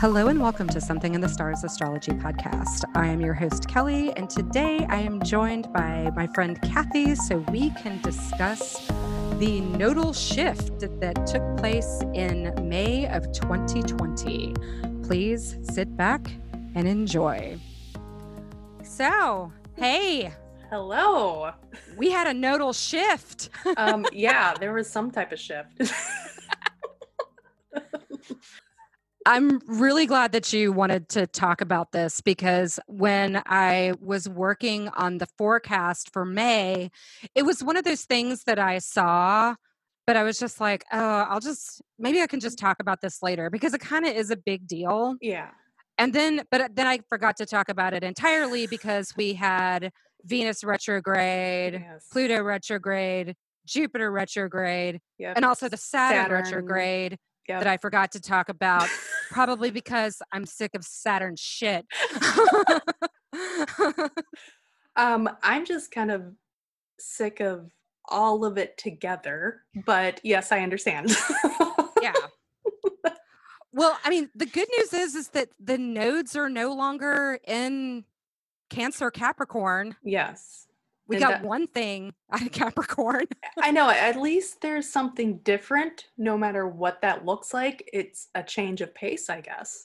Hello and welcome to Something in the Stars Astrology podcast. I am your host, Kelly, and today I am joined by my friend Kathy so we can discuss the nodal shift that took place in May of 2020. Please sit back and enjoy. So, hey. Hello. We had a nodal shift. um, yeah, there was some type of shift. I'm really glad that you wanted to talk about this because when I was working on the forecast for May, it was one of those things that I saw, but I was just like, oh, I'll just maybe I can just talk about this later because it kind of is a big deal. Yeah. And then, but then I forgot to talk about it entirely because we had Venus retrograde, yes. Pluto retrograde, Jupiter retrograde, yep. and also the Saturn, Saturn. retrograde yep. that I forgot to talk about, probably because I'm sick of Saturn shit. um, I'm just kind of sick of all of it together, but yes, I understand. yeah. Well, I mean, the good news is is that the nodes are no longer in Cancer Capricorn. Yes we and got that, one thing out of Capricorn. I know. At least there's something different, no matter what that looks like. It's a change of pace, I guess.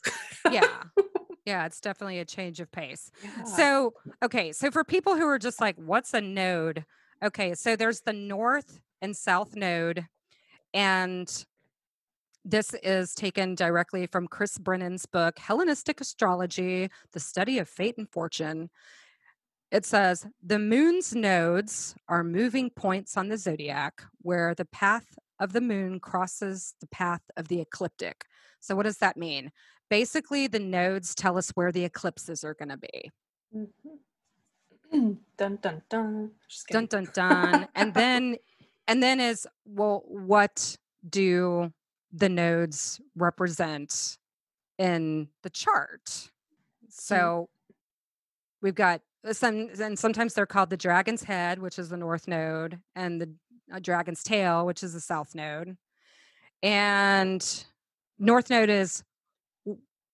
yeah. Yeah, it's definitely a change of pace. Yeah. So, okay. So, for people who are just like, what's a node? Okay. So, there's the north and south node. And this is taken directly from Chris Brennan's book, Hellenistic Astrology The Study of Fate and Fortune it says the moon's nodes are moving points on the zodiac where the path of the moon crosses the path of the ecliptic. So, what does that mean? Basically, the nodes tell us where the eclipses are going to be. Mm-hmm. dun dun dun. Dun dun dun. and then, and then is well, what do the nodes represent in the chart? Mm. So, we've got some and sometimes they're called the dragon's head which is the north node and the uh, dragon's tail which is the south node and north node is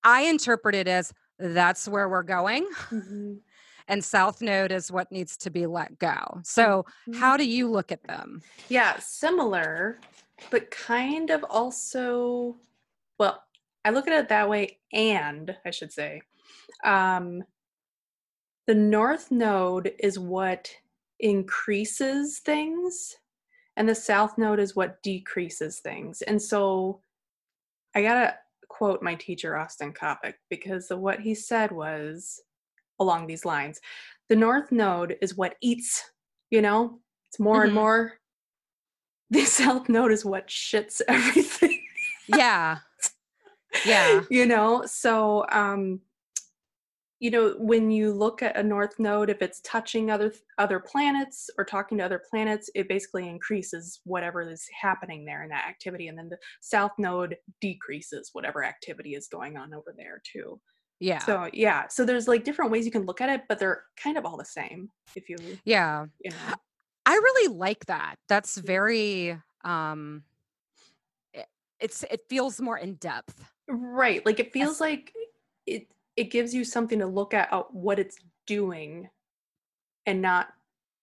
i interpret it as that's where we're going mm-hmm. and south node is what needs to be let go so mm-hmm. how do you look at them yeah similar but kind of also well i look at it that way and i should say um the north node is what increases things and the south node is what decreases things. And so i gotta quote my teacher austin Coppock because what he said was along these lines. The north node is what eats you know? It's more mm-hmm. and more. The south node is what shits everything. Yeah. Yeah. You know? So um you know when you look at a north node if it's touching other other planets or talking to other planets it basically increases whatever is happening there in that activity and then the south node decreases whatever activity is going on over there too. Yeah. So yeah so there's like different ways you can look at it but they're kind of all the same if you yeah. you know. I really like that. That's very um it's it feels more in depth right like it feels like it it gives you something to look at uh, what it's doing and not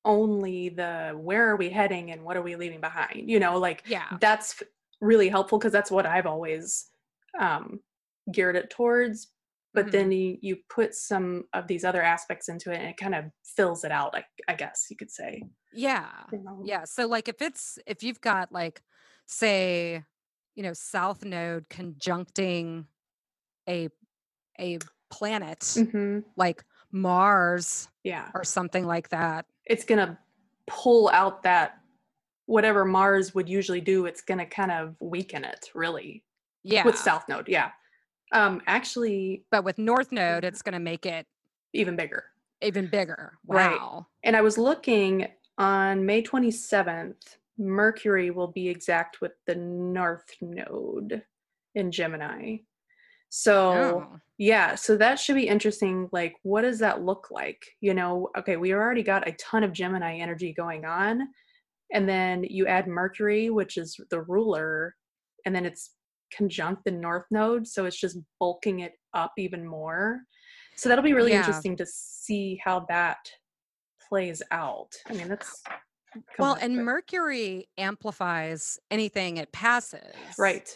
only the where are we heading and what are we leaving behind? You know like yeah. that's really helpful because that's what i've always um geared it towards but mm-hmm. then you, you put some of these other aspects into it and it kind of fills it out I, I guess you could say. Yeah. You know? yeah. So like if it's if you've got like say you know south node conjuncting a a planet mm-hmm. like Mars yeah. or something like that. It's to pull out that whatever Mars would usually do it's to kind of weaken it really yeah. With south node yeah. Um actually but with north node it's going to make it even bigger. even bigger. Wow. Right. and i was looking on may 27th mercury will be exact with the north node in gemini so oh. yeah, so that should be interesting. Like, what does that look like? You know, okay, we already got a ton of Gemini energy going on. And then you add Mercury, which is the ruler, and then it's conjunct the north node, so it's just bulking it up even more. So that'll be really Yeah. interesting to see how that plays out. I mean, that's Well, and quick. Mercury amplifies anything it passes. right.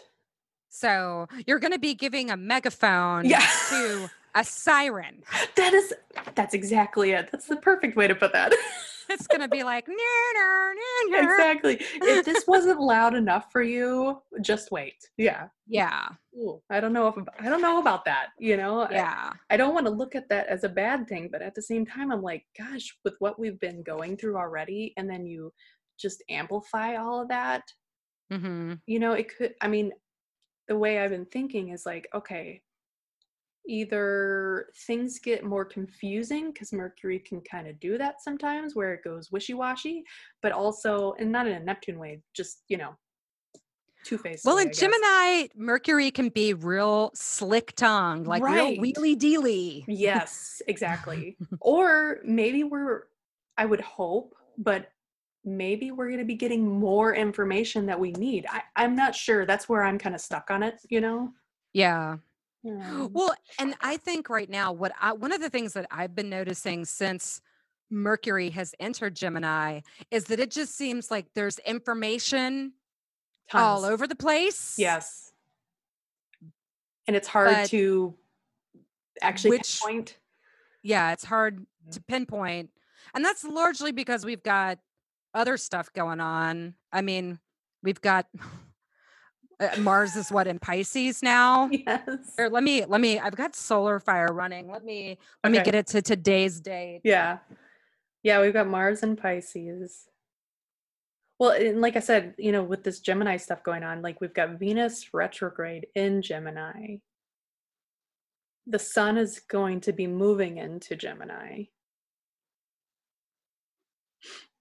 So you're going to be giving a megaphone Yeah. to a siren. That is that's exactly it. That's the perfect way to put that. It's going to be like, "Ner, ner, ner, ner." exactly. If this wasn't loud enough for you, just wait. Yeah. yeah, Ooh, I don't know if I don't know about that. You know, yeah, I don't want to look at that as a bad thing, but at the same time, I'm like, gosh, with what we've been going through already, and then you just amplify all of that, hmm you know, it could, I mean, the way I've been thinking is like, okay, either things get more confusing because Mercury can kind of do that sometimes where it goes wishy washy, but also, and not in a Neptune way, just, you know, two faced. Well, in Gemini, Mercury can be real slick tongued, like Right. real wheelie dealy. Yes, exactly. or maybe we're, I would hope, but maybe we're going to be getting more information that we need. I, I'm not sure. That's where I'm kind of stuck on it, you know? Yeah. Well, and I think right now, what I, one of the things that I've been noticing since Mercury has entered Gemini is that it just seems like there's information all over the place. Yes. And it's hard But to actually which- pinpoint. Yeah, it's hard to mm. pinpoint. And that's largely because we've got other stuff going on. I mean, we've got uh, Mars is what in Pisces now. Yes. Here, let me let me I've got solar fire running. Let me let me get it to today's date. Yeah. Yeah, we've got Mars and Pisces. Well, and like I said, you know, with this Gemini stuff going on, like we've got Venus retrograde in Gemini. The sun is going to be moving into Gemini.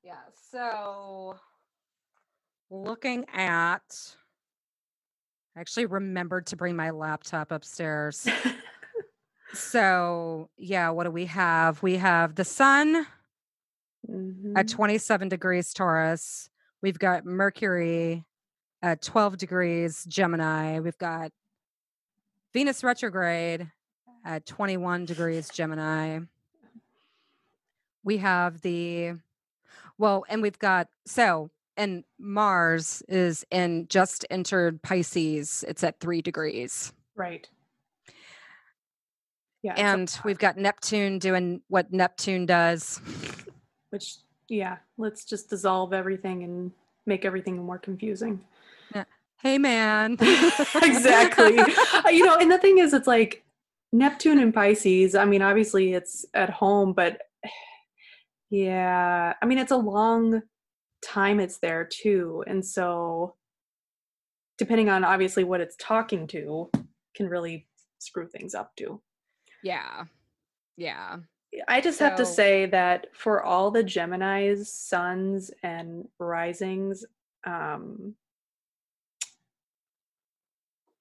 Yeah. So looking at I actually remembered to bring my laptop upstairs. So, yeah, what do we have? We have the sun at Mhm. 27 degrees Taurus. We've got Mercury at 12 degrees Gemini. We've got Venus retrograde at 21 degrees Gemini. We have the, well, and we've got, so, and Mars is in just entered Pisces. It's at three degrees. Right. Yeah. And we've got Neptune doing what Neptune does. which yeah, let's just dissolve everything and make everything more confusing. Hey, man. exactly. Uh, you know, and the thing is, it's like Neptune and Pisces. I mean, obviously it's at home, but yeah, I mean, it's a long time it's there too. And so, depending on obviously what it's talking to, can really screw things up too. Yeah. Yeah. I just have to say that for all the Geminis, suns, and risings, um,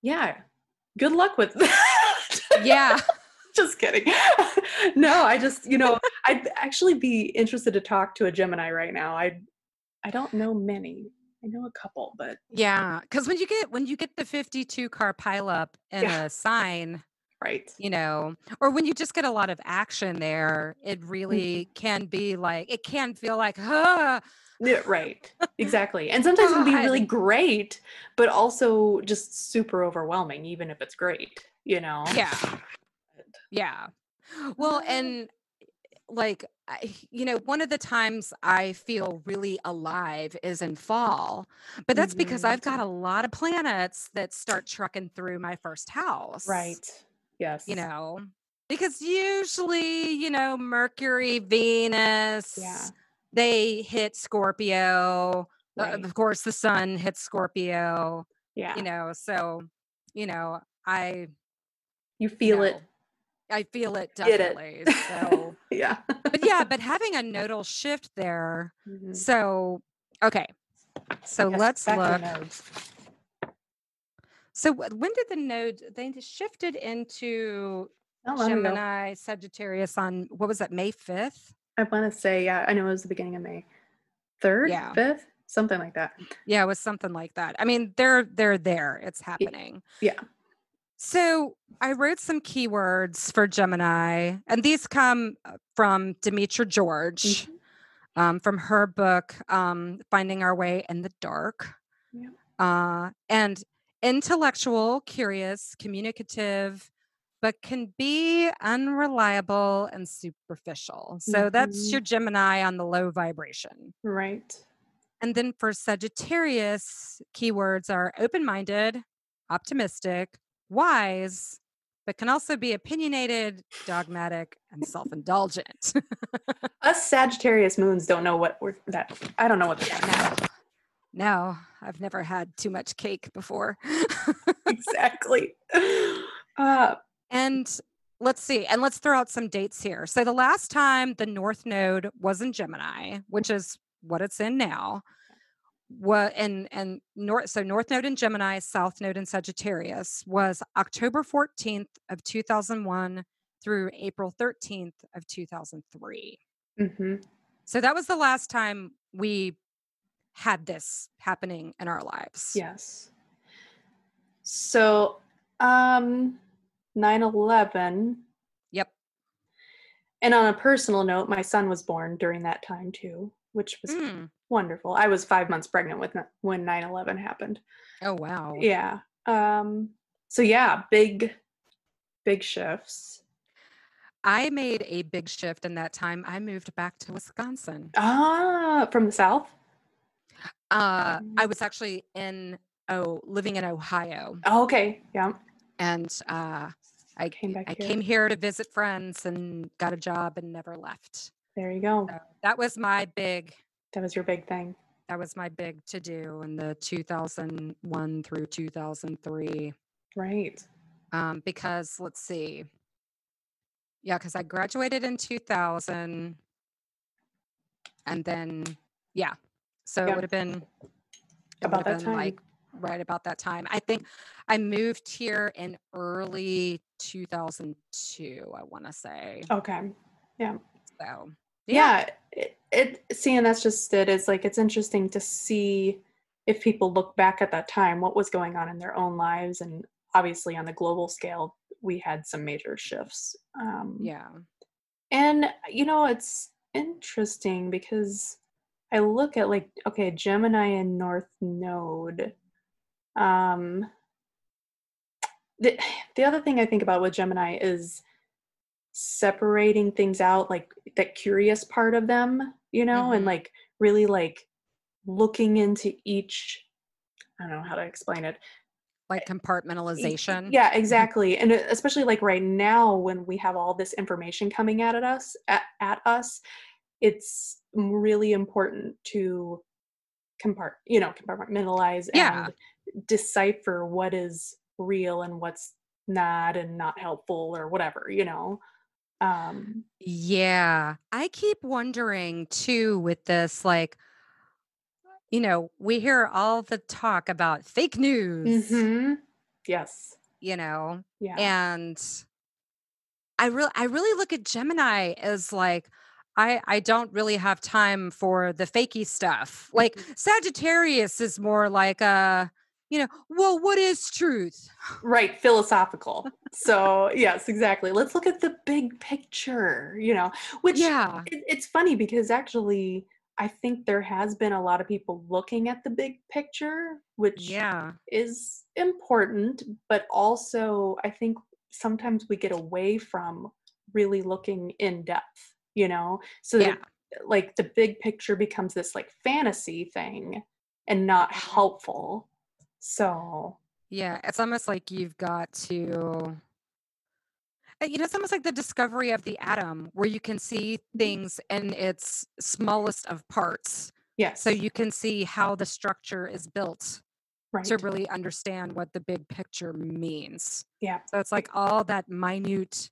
yeah, good luck with that. Yeah. just kidding. no, I just, you know, I'd actually be interested to talk to a Gemini right now. I, I don't know many. I know a couple, but Yeah. Cause when you get when you get the 52 car pileup in Yeah. a sign, right. you know, or when you just get a lot of action there, it really Mm-hmm. can be like it can feel like, huh. Yeah, right. Exactly. And sometimes it can be really great, but also just super overwhelming, even if it's great, you know? yeah. Yeah. Well, Uh, and like I, you know, one of the times I feel really alive is in fall, but that's because Mhm. I've got a lot of planets that start trucking through my first house. Right. Yes. you know because usually you know mercury venus Yeah. they hit scorpio Uh, of course the sun hits scorpio Yeah. you know so you know i you you feel it. I feel it Get it. definitely so yeah. but yeah but having a nodal shift there Mhm. so okay so Yes, let's look so when did the node they shifted into gemini sagittarius on what was that may 5th I want to say, yeah, I know it was the beginning of May. Third, Yeah. fifth, something like that. Yeah, it was something like that. I mean, they're they're there. It's happening. Yeah. So I wrote some keywords for Gemini, and these come uh, from Demetra George Mhm. um, from her book, um, Finding Our Way in the Dark. Yeah. Uh, and intellectual, curious, communicative, but can be unreliable and superficial. So that's your Gemini on the low vibration. Right. And then for Sagittarius, keywords are open minded, optimistic, wise, but can also be opinionated, dogmatic, and self indulgent. Us Sagittarius moons don't know what we're that. I don't know what that no, no, I've never had too much cake before. exactly. Uh, and let's see, and let's throw out some dates here. So the last time the North Node was in Gemini, which is what it's in now, what and and north so north node in gemini south node in sagittarius was october 14th of 2001 through april 13th of 2003 hmm so that was the last time we had this happening in our lives Yes. So, um, 9/11, yep and on a personal note, my son was born during that time too, which was Mm. Wonderful. I was five months pregnant with when 9/11 happened. oh wow Yeah. Um. So yeah, big, big shifts. i made a big shift in that time i moved back to wisconsin Ah, from the south. uh i Mm. was actually in oh living in ohio Oh, okay. Yeah. and uh I Came back I here. came here to visit friends and got a job and never left. There you go. So that was my big That was your big thing. that was my big to do in the 2001 through 2003 Right. um because let's see. Yeah, cuz I graduated in 2000 and then yeah. So it would have been About that been time. like right about that time. I think I moved here in early 2002, I want to say. Okay. Yeah. So, yeah, it, it seeing that's just it it's like it's interesting to see if people look back at that time what was going on in their own lives and obviously on the global scale we had some major shifts um yeah. and you know it's interesting because i look at like okay gemini and north node um the, the other thing i think about with gemini is separating things out like that curious part of them you know and Mhm. like really like looking into each i don't know how to explain it Like compartmentalization. yeah exactly and especially like right now when we have all this information coming at, us at, at us it's really important to compart you know compartmentalize Yeah. and decipher what is real and what's not and not helpful or whatever you know um Yeah. I keep wondering too with this, like, you know, we hear all the talk about fake news, mhm. yes you know, yeah and I really I really look at Gemini as like I I don't really have time for the fakey stuff. Like. Sagittarius is more like a, you know, well, what is truth? right philosophical so yes exactly let's look at the big picture you know which Yeah. it, it's funny because actually i think there has been a lot of people looking at the big picture which Yeah. is important but also i think sometimes we get away from really looking in depth you know so Yeah. that, like the big picture becomes this like fantasy thing and not Mhm. helpful so Yeah. It's almost like you've got to uh, you know, it's almost like the discovery of the atom where you can see things in its smallest of parts. yes So you can see how the structure is built right to really understand what the big picture means. yeah So it's like all that minute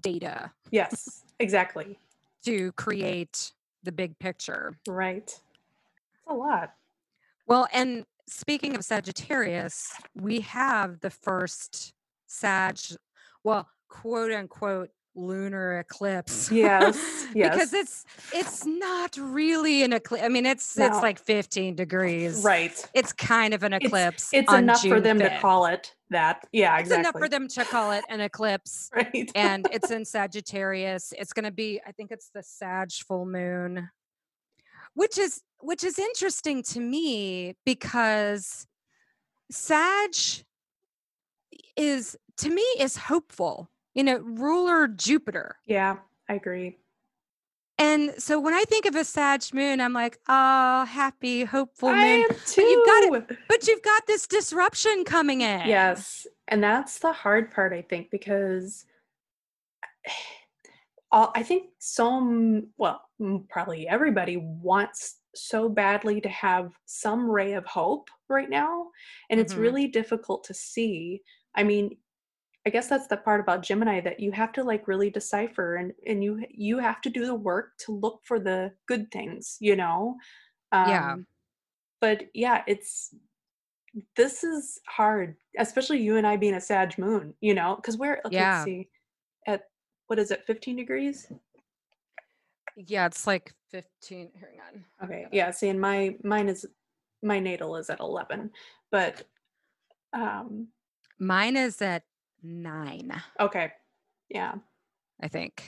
data yes exactly to create the big picture. right it's a lot Well, and speaking of Sagittarius, we have the first Sag, well, quote unquote, lunar eclipse. Yes. Yes. because it's it's not really an eclipse. I mean, it's No. it's like 15 degrees. right. It's kind of an eclipse. It's on enough for June them to call it that. Yeah, exactly. It's enough for them to call it an eclipse. Right. and it's in Sagittarius. It's going to be, I think it's the Sag full moon, which is which is interesting to me because Sag is to me is hopeful. You know, ruler Jupiter. yeah, I agree. And so when I think of a Sag moon, I'm like, oh, happy, hopeful I am too. you've got But you've got this disruption coming in. Yes. And that's the hard part, I think, because all, I think some, well, probably everybody wants so badly to have some ray of hope right now. And it's Mhm. really difficult to see. I mean, I guess that's the part about Gemini that you have to like really decipher and, and you you have to do the work to look for the good things, you know? Yeah. Um, but yeah, it's this is hard, especially you and I being a Sag moon, you know, because we're okay, Yeah. let's see, what is it, 15 degrees? Yeah, it's like 15. Hang on. Okay, yeah. See, and my mine is my natal is at 11, but um, Mine is at nine, okay, yeah, I think.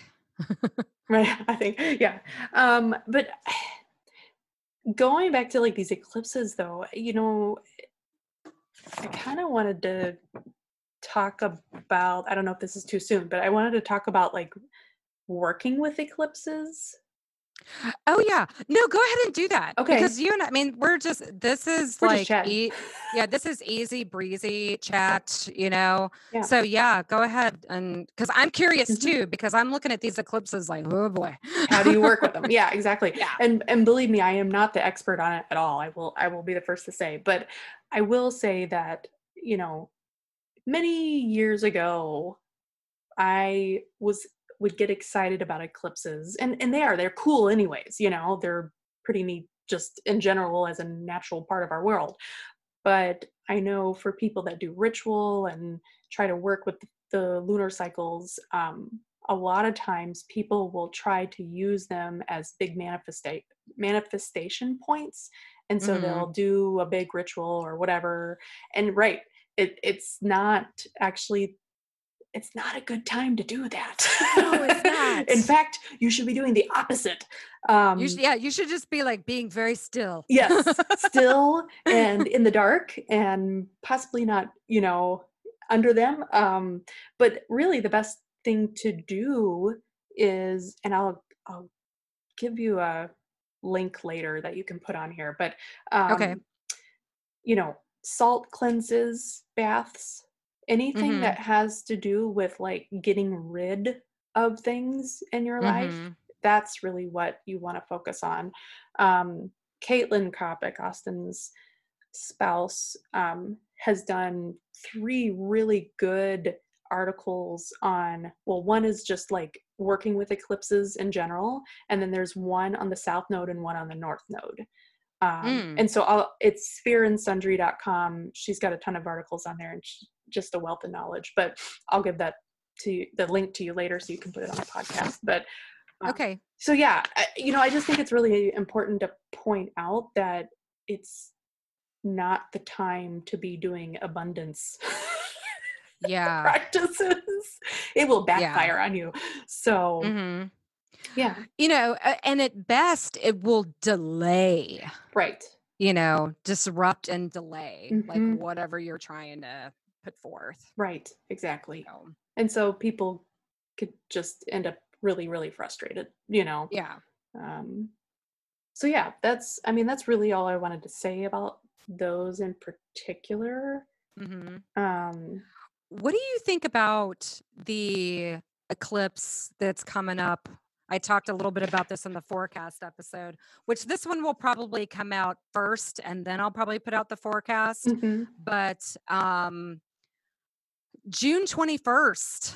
right. I think yeah, um, but going back to like these eclipses, though, you know, I kind of wanted to talk about. I don't know if this is too soon, but I wanted to talk about like working with eclipses. Oh yeah. No, go ahead and do that. Okay. Because you and I, I mean, we're just this is We're like e- yeah, this is easy breezy chat, you know. Yeah. So yeah, go ahead and because I'm curious Mhm. too, because I'm looking at these eclipses like, oh boy. how do you work with them yeah exactly Yeah. and and believe me i am not the expert on it at all i will i will be the first to say but i will say that you know many years ago i was would get excited about eclipses and and they are they're cool anyways you know they're pretty neat just in general as a natural part of our world but i know for people that do ritual and try to work with the lunar cycles um, a lot of times people will try to use them as big manifestate manifestation points and so Mhm. they'll do a big ritual or whatever and right it, it's not actually it's not a good time to do that No, it's not. in fact you should be doing the opposite um You sh- yeah, you should just be like being very still. yes still and in the dark and possibly not you know under them um but really the best thing to do is and i'll i'll give you a link later that you can put on here but um Okay. you know salt cleanses baths anything Mhm. that has to do with like getting rid of things in your life Mhm. that's really what you want to focus on. Um, Caitlin Coppock, Austin's spouse, um, has done three really good articles on. Well, one is just like working with eclipses in general, and then there's one on the south node and one on the north node. Um, Mm. And so I'll, it's sphereandsundry.com. She's got a ton of articles on there and sh just a wealth of knowledge. But I'll give that to you, the link to you later so you can put it on the podcast. But um, Okay. so yeah I, you know i just think it's really important to point out that it's not the time to be doing abundance Yeah. practices it will Yeah. backfire on you so hmm yeah You know, and at best, it will delay. right you know, disrupt and delay Mhm. like whatever you're trying to put forth. right exactly So, and so people could just end up really really frustrated you know yeah. um so yeah that's i mean that's really all i wanted to say about those in particular hmm um What do you think about the eclipse that's coming up? I talked a little bit about this in the forecast episode, which this one will probably come out first and then I'll probably put out the forecast. mhm. But um June 21st,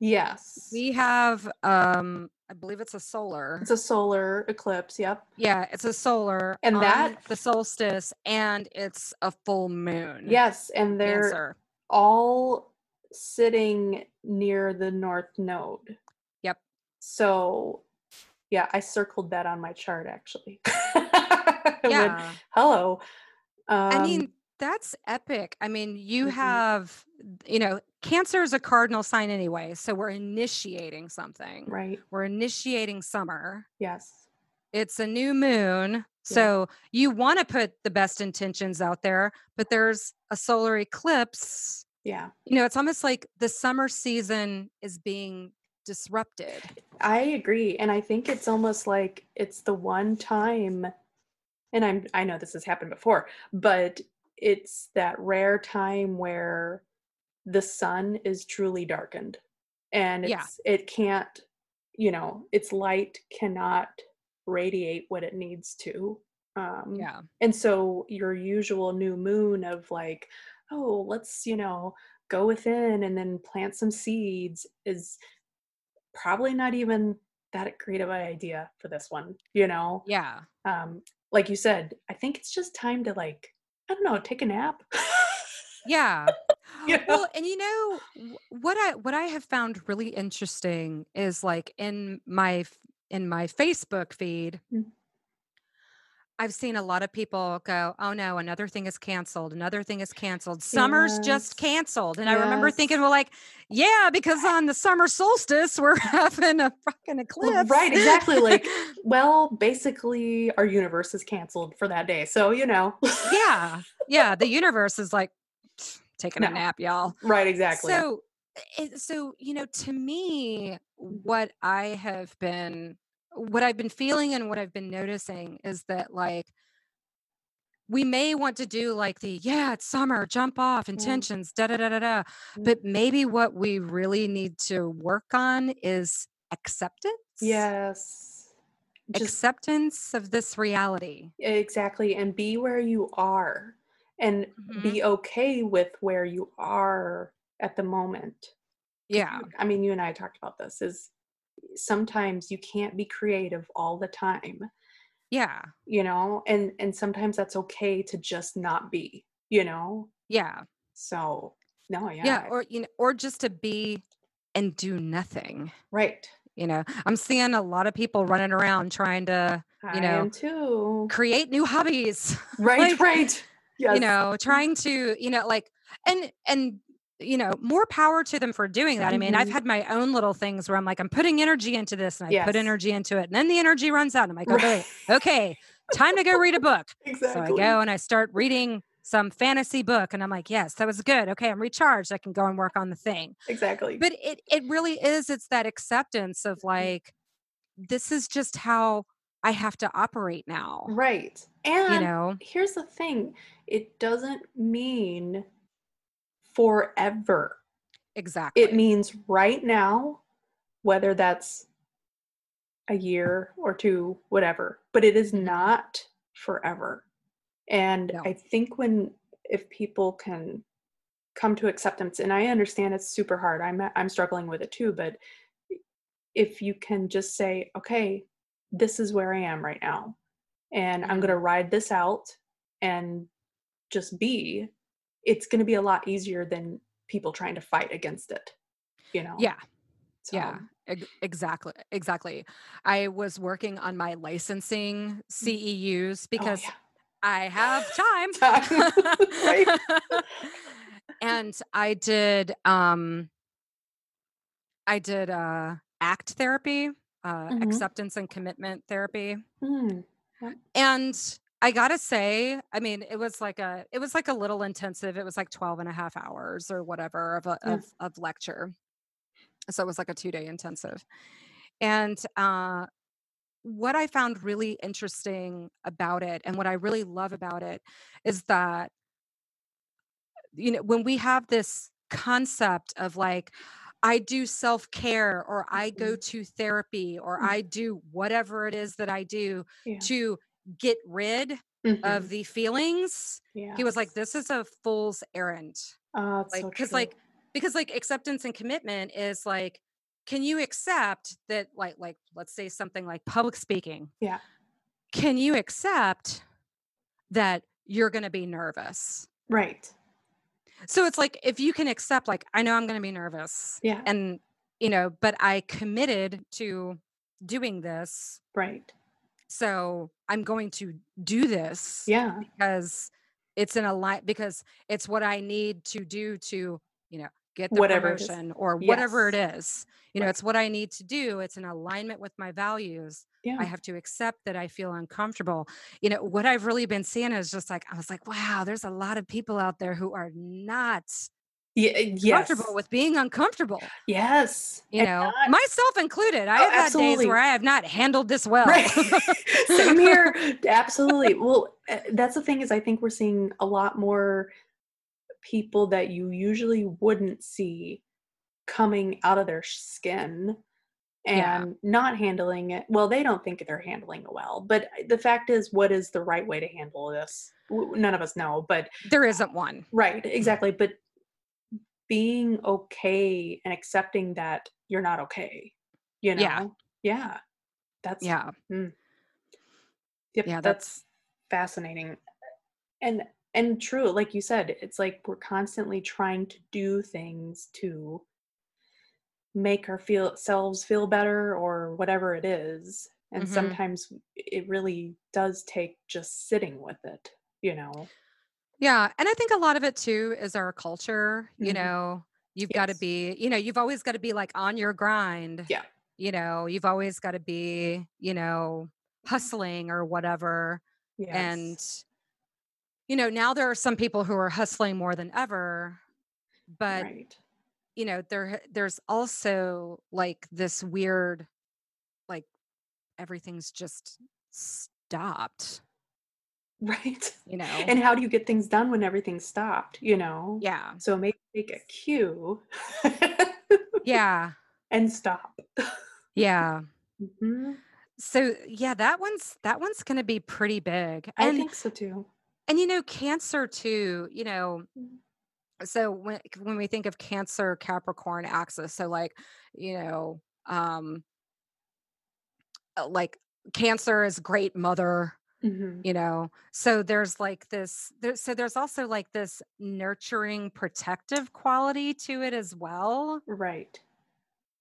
yes we have um I believe it's a solar. It's a solar eclipse. Yep. Yeah, it's a solar And that- the solstice and it's a full moon. Yes, and they're Cancer. all sitting near the north node. So yeah, I circled that on my chart actually. Yeah. hello. I Um, mean, that's epic. I mean, you mhm, have, you know, Cancer is a cardinal sign anyway. So we're initiating something. right. We're initiating summer. Yes. It's a new moon. Yeah. So you want to put the best intentions out there, but there's a solar eclipse. Yeah. You know, it's almost like the summer season is being disrupted. I agree. And I think it's almost like it's the one time and I'm I know this has happened before, but it's that rare time where the sun is truly darkened and Yeah. it's it can't, you know, its light cannot radiate what it needs to. Um Yeah. and so your usual new moon of like, oh, let's, you know, go within and then plant some seeds is probably not even that great of an idea for this one, you know? Yeah. Um, like you said, I think it's just time to like, I don't know, take a nap. Yeah. you know? Well, and you know what I what I have found really interesting is like in my in my Facebook feed, Mm. I've seen a lot of people go, "Oh no, another thing is canceled. Another thing is canceled. Summer's just canceled." And I remember thinking, Yes. "Well, like, yeah, because on the summer solstice we're having a fucking Well, eclipse." right, exactly. Like, well, basically, our universe is canceled for that day. So, you know. yeah, yeah. The universe is like "Pfft, taking a nap, y'all. right, exactly. So, eh, so you know, to me, what I have been, what I've been feeling, and what I've been noticing is that like we may want to do like the yeah, it's summer, jump off, Mm, intentions, da da da da da, mm. but maybe what we really need to work on is acceptance, Yes. Just acceptance of this reality. exactly. And be where you are and Mhm. be okay with where you are at the moment Yeah, I mean, you and I talked about this is sometimes you can't be creative all the time, yeah, you know, and and sometimes that's okay to just not be, you know. yeah, So no, yeah, yeah, or you know, or just to be and do nothing. right. You know, I'm seeing a lot of people running around trying to, you know, create new hobbies. Right, like, right. Yes. you know, trying to, you know, like and and you know, more power to them for doing that. I mean, I've Mhm. had my own little things where I'm like, I'm putting energy into this and I put energy into it. And then the energy runs out. And I'm like, okay, Right. okay, time to go read a book. So I go and I start reading some fantasy book and I'm like, yes, that was good. Okay, I'm recharged. I can go and work on the thing. Exactly. But it it really is, it's that acceptance of like, this is just how I have to operate now. right. And you know? here's the thing it doesn't mean forever. Exactly. It means right now, whether that's a year or two, whatever, but it is not forever. And No. I think when, if people can come to acceptance, and I understand it's super hard, I'm, I'm struggling with it too, but if you can just say, okay, this is where I am right now, and I'm Mhm. going to ride this out and just be, it's going to be a lot easier than people trying to fight against it, you know? Yeah. So, Yeah. Exactly. Exactly. I was working on my licensing CEUs oh, because yeah. I have time. Time, and I did um I did uh act therapy, uh Mhm. acceptance and commitment therapy. Mm, And I gotta say, I mean, it was like a it was like a little intensive. It was like 12 and a half hours or whatever of a, Yeah. of, of lecture. So it was like a two day intensive. And uh what I found really interesting about it and what I really love about it is that, you know, when we have this concept of like, I do self care or I go Mhm. to therapy or Mm. I do whatever it is that I do yeah. to get rid Mhm. of the feelings. He was like, this is a fool's errand. It's Like, because true. like, because like acceptance and commitment is like, can you accept that like like let's say something like public speaking yeah. can you accept that you're going to be nervous Right. so it's like if you can accept like i know i'm going to be nervous Yeah. and you know, but I committed to doing this. Right. So I'm going to do this Yeah. because it's in a line because it's what I need to do to, you know, get the Whatever promotion or whatever it is. You know, Right. it's what I need to do. It's in alignment with my values. I have to accept that I feel uncomfortable. You know, what I've really been seeing is just like, I was like, wow, there's a lot of people out there who are not Yeah. Yes. comfortable with being uncomfortable. Yes. You And know, not- myself included. I Oh, have had absolutely. days where I have not handled this well. Right. Same here. Absolutely. Well, uh, that's the thing is I think we're seeing a lot more people that you usually wouldn't see coming out of their skin Yeah. and not handling it. Well, they don't think they're handling it well, but uh, the fact is what is the right way to handle this? None of us know, but there isn't one. right, exactly, but being okay and accepting that you're not okay, you know? Yeah. Yeah. That's Yeah. Yep, Yeah, that's fascinating. And and true, like you said, it's like we're constantly trying to do things to make our feel selves feel better or whatever it is. And Mhm. sometimes it really does take just sitting with it, you know. Yeah. And I think a lot of it too is our culture. You Mhm. know, you've got to be, you know, you've always got to be like on your grind. Yeah. You know, you've always got to be, you know, hustling or whatever. Yes. And, you know, now there are some people who are hustling more than ever. But, right. you know, there there's also like this weird, like everything's just stopped, Right. you know? And how do you get things done when everything's stopped, you know? yeah. So maybe take a cue Yeah. and stop. Yeah. Mhm. So yeah, that one's that one's going to be pretty big. I think so too. and you know, cancer too, you know, Mhm. so when when we think of cancer Capricorn axis, so like, you know, um uh, like cancer is great mother, Mhm. you know. So there's like this there, so there's also like this nurturing protective quality to it as well, Right.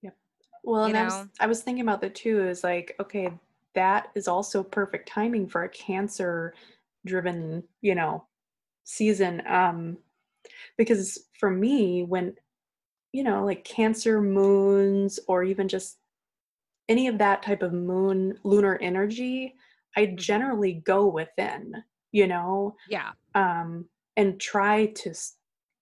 Yep. Well, you and I was. I was thinking about that too. Is like, okay, that is also perfect timing for a cancer driven, you know, season. Um, because for me, when you know, like cancer moons or even just any of that type of moon lunar energy, I generally go within, you know, Yeah. um, and try to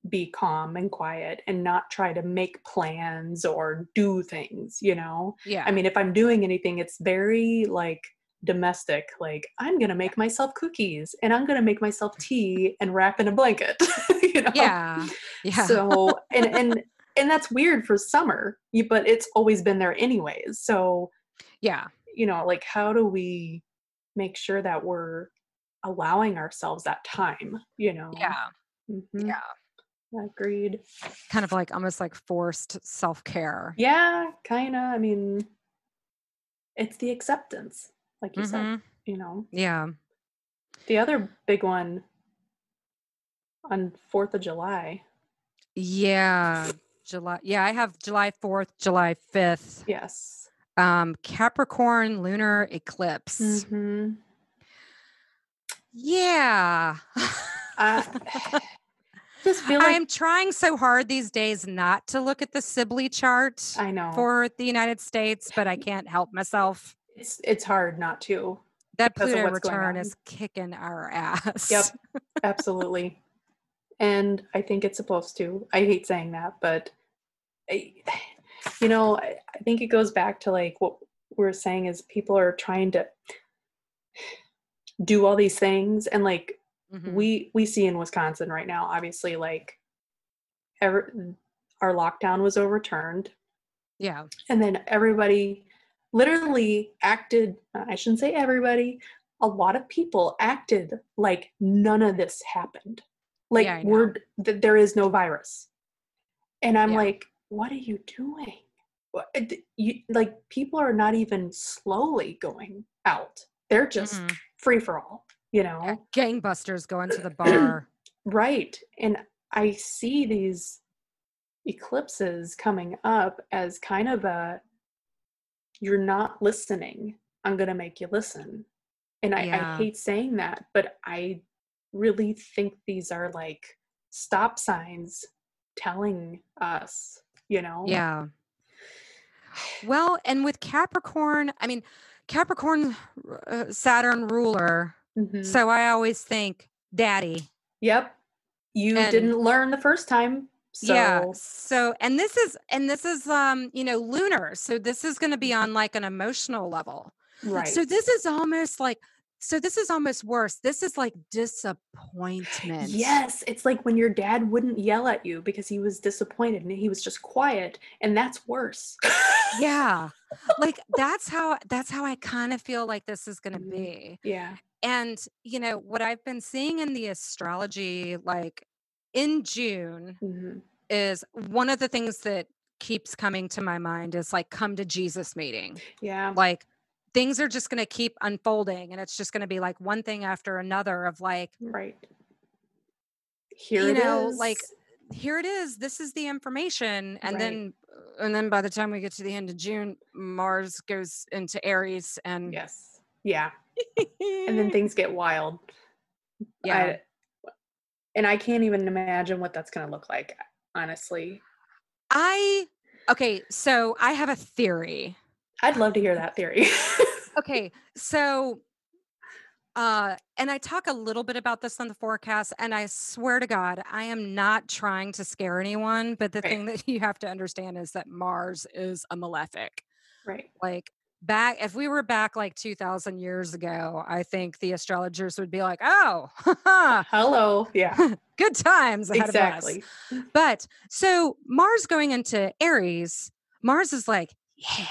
be calm and quiet and not try to make plans or do things, you know. Yeah. I mean, if I'm doing anything, it's very like domestic, like I'm gonna make myself cookies and I'm gonna make myself tea and wrap in a blanket, you know. Yeah. Yeah. So and and and that's weird for summer, you- but it's always been there anyways. So yeah. you know, like how do we make sure that we're allowing ourselves that time, you know? Yeah. Mhm. Yeah. Agreed. Kind of like almost like forced self-care. Yeah, kind of. I mean, it's the acceptance, like you said, Mhm. you know. Yeah. The other big one on 4th of July. Yeah. July. Yeah, I have July 4th, July 5th. Yes. Um Capricorn lunar eclipse. hmm Yeah. I just feel I'm trying so hard these days not to look at the Sibley chart I know for the United States, but I can't help myself. it's it's hard not to. That Pluto return is kicking our ass. Yep. Absolutely. And I think it's supposed to. I hate saying that, but I, you know, I, I think it goes back to like what we're saying is people are trying to do all these things and like Mhm. we we see in Wisconsin right now obviously like ever our lockdown was overturned yeah. and then everybody literally acted i shouldn't say everybody a lot of people acted like none of this happened like Yeah, we're that there is no virus and i'm Yeah. like what are you doing What- uh, you like people are not even slowly going out they're just Mhm. free for all you know Yeah, Gangbusters going to the bar. Right. And I see these eclipses coming up as kind of a you're not listening. I'm going to make you listen. And I, Yeah. I hate saying that, but I really think these are like stop signs telling us, you know? Yeah. Well, and with Capricorn, I mean, Capricorn, uh, Saturn ruler. Mhm. So I always think daddy. Yep. You And- didn't learn the first time. So Yeah. So, and this is, and this is, um, you know, lunar. So this is going to be on like an emotional level. right. So this is almost like, so this is almost worse. This is like disappointment. Yes, it's like when your dad wouldn't yell at you because he was disappointed and he was just quiet, and that's worse. Yeah. Like that's how, that's how I kind of feel like this is going to Mhm. be. yeah. And, you know, what I've been seeing in the astrology, like in June, Mhm. is one of the things that keeps coming to my mind is like, come to Jesus meeting. Yeah. Like, things are just going to keep unfolding and it's just going to be like one thing after another of like, Right. Here You it is. know, like, here it is. This is the information. And Right. then, uh, and then by the time we get to the end of June, Mars goes into Aries and, yes. Yeah. And then things get wild. yeah. I, and I can't even imagine what that's going to look like, honestly. I, okay. So I have a theory. I'd love to hear that theory. okay so uh and i talk a little bit about this on the forecast and i swear to god i am not trying to scare anyone but the Right. thing that you have to understand is that mars is a malefic right. like back if we were back like 2000 years ago i think the astrologers would be like oh Hello. Yeah. good times ahead of us exactly. but so mars going into aries mars is like yeah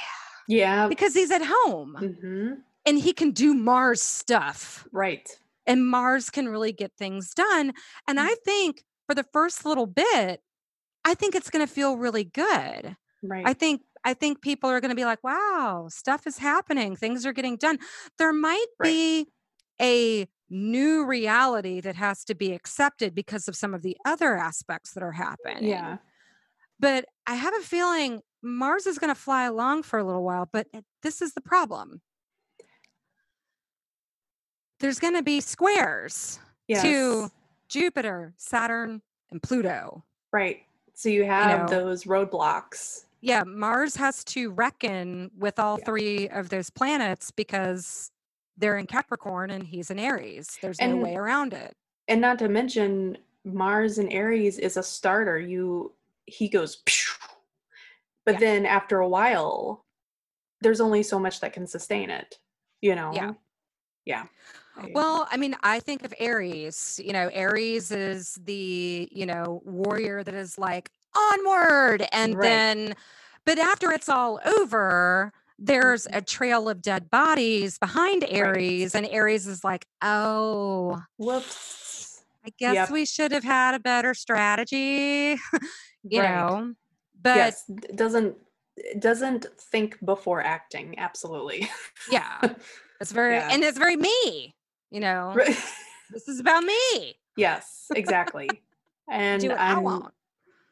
Yeah. because he's at home hmm and he can do mars stuff Right. and Mars can really get things done. And Mm. I think for the first little bit, I think it's going to feel really good. Right. I think I think people are going to be like, "Wow, stuff is happening. Things are getting done." There might Right. be a new reality that has to be accepted because of some of the other aspects that are happening. yeah. But I have a feeling Mars is going to fly along for a little while, but this is the problem. There's going to be squares Yes. to Jupiter, Saturn, and Pluto. Right. So you have know. those roadblocks. Yeah, Mars has to reckon with all Yeah. three of those planets because they're in Capricorn and he's in Aries. There's no way around it. And not to mention Mars in Aries is a starter. You he goes. But Yeah. then after a while there's only so much that can sustain it, you know. Yeah. Yeah. Well, I mean, I think of Aries. You know, Aries is the, you know, warrior that is like onward. And Right. then, but after it's all over, there's Mhm. a trail of dead bodies behind Aries. And Aries is like, oh, whoops. I guess Yep. we should have had a better strategy, you Right. know. But yes, doesn't doesn't think before acting. Absolutely. yeah, it's very, Yeah. and it's very me, you know, Right. this is about me. yes, exactly. And Do what I I'm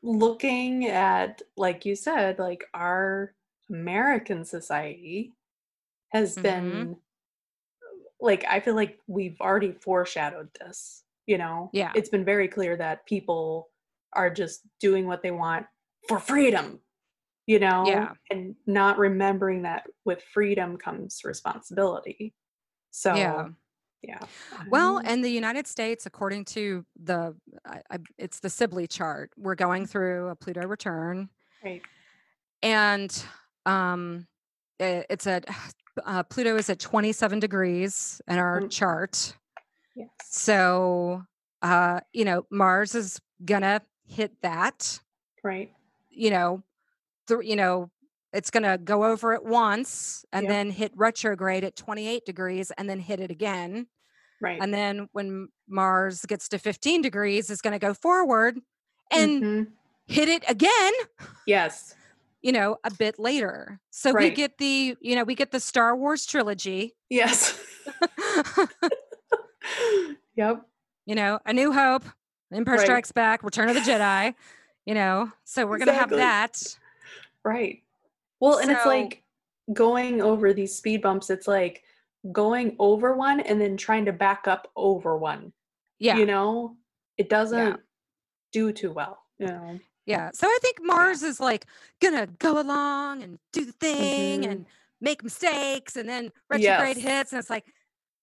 looking at, like you said, like our American society has Mhm. been like I feel like we've already foreshadowed this, you know? Yeah. It's been very clear that people are just doing what they want for freedom, you know? Yeah. And not remembering that with freedom comes responsibility. So Yeah. yeah. Well, and the United States, according to the, I, I, it's the Sibley chart, we're going through a Pluto return, right. and um, i- it's at uh, Pluto is at 27 degrees in our Mm. chart. Yes. So, uh, you know, Mars is gonna hit that. Right. You know, th- you know, it's gonna go over it once and Yep. then hit retrograde at 28 degrees and then hit it again. Right. and then when Mars gets to 15 degrees, it's going to go forward and Mhm. hit it again, yes. you know, a bit later. So we get the, you know, we get the Star Wars trilogy, Yes. yep. you know, A New Hope, Empire Right. Strikes Back, Return of the Jedi, you know, so we're exactly. gonna have that. Right. Well, and so, it's like going over these speed bumps, it's like going over one and then trying to back up over one. Yeah. You know, it doesn't yeah. do too well, you know. Yeah. So I think Mars yeah. is like gonna go along and do the thing mm-hmm. and make mistakes and then retrograde yes. hits and it's like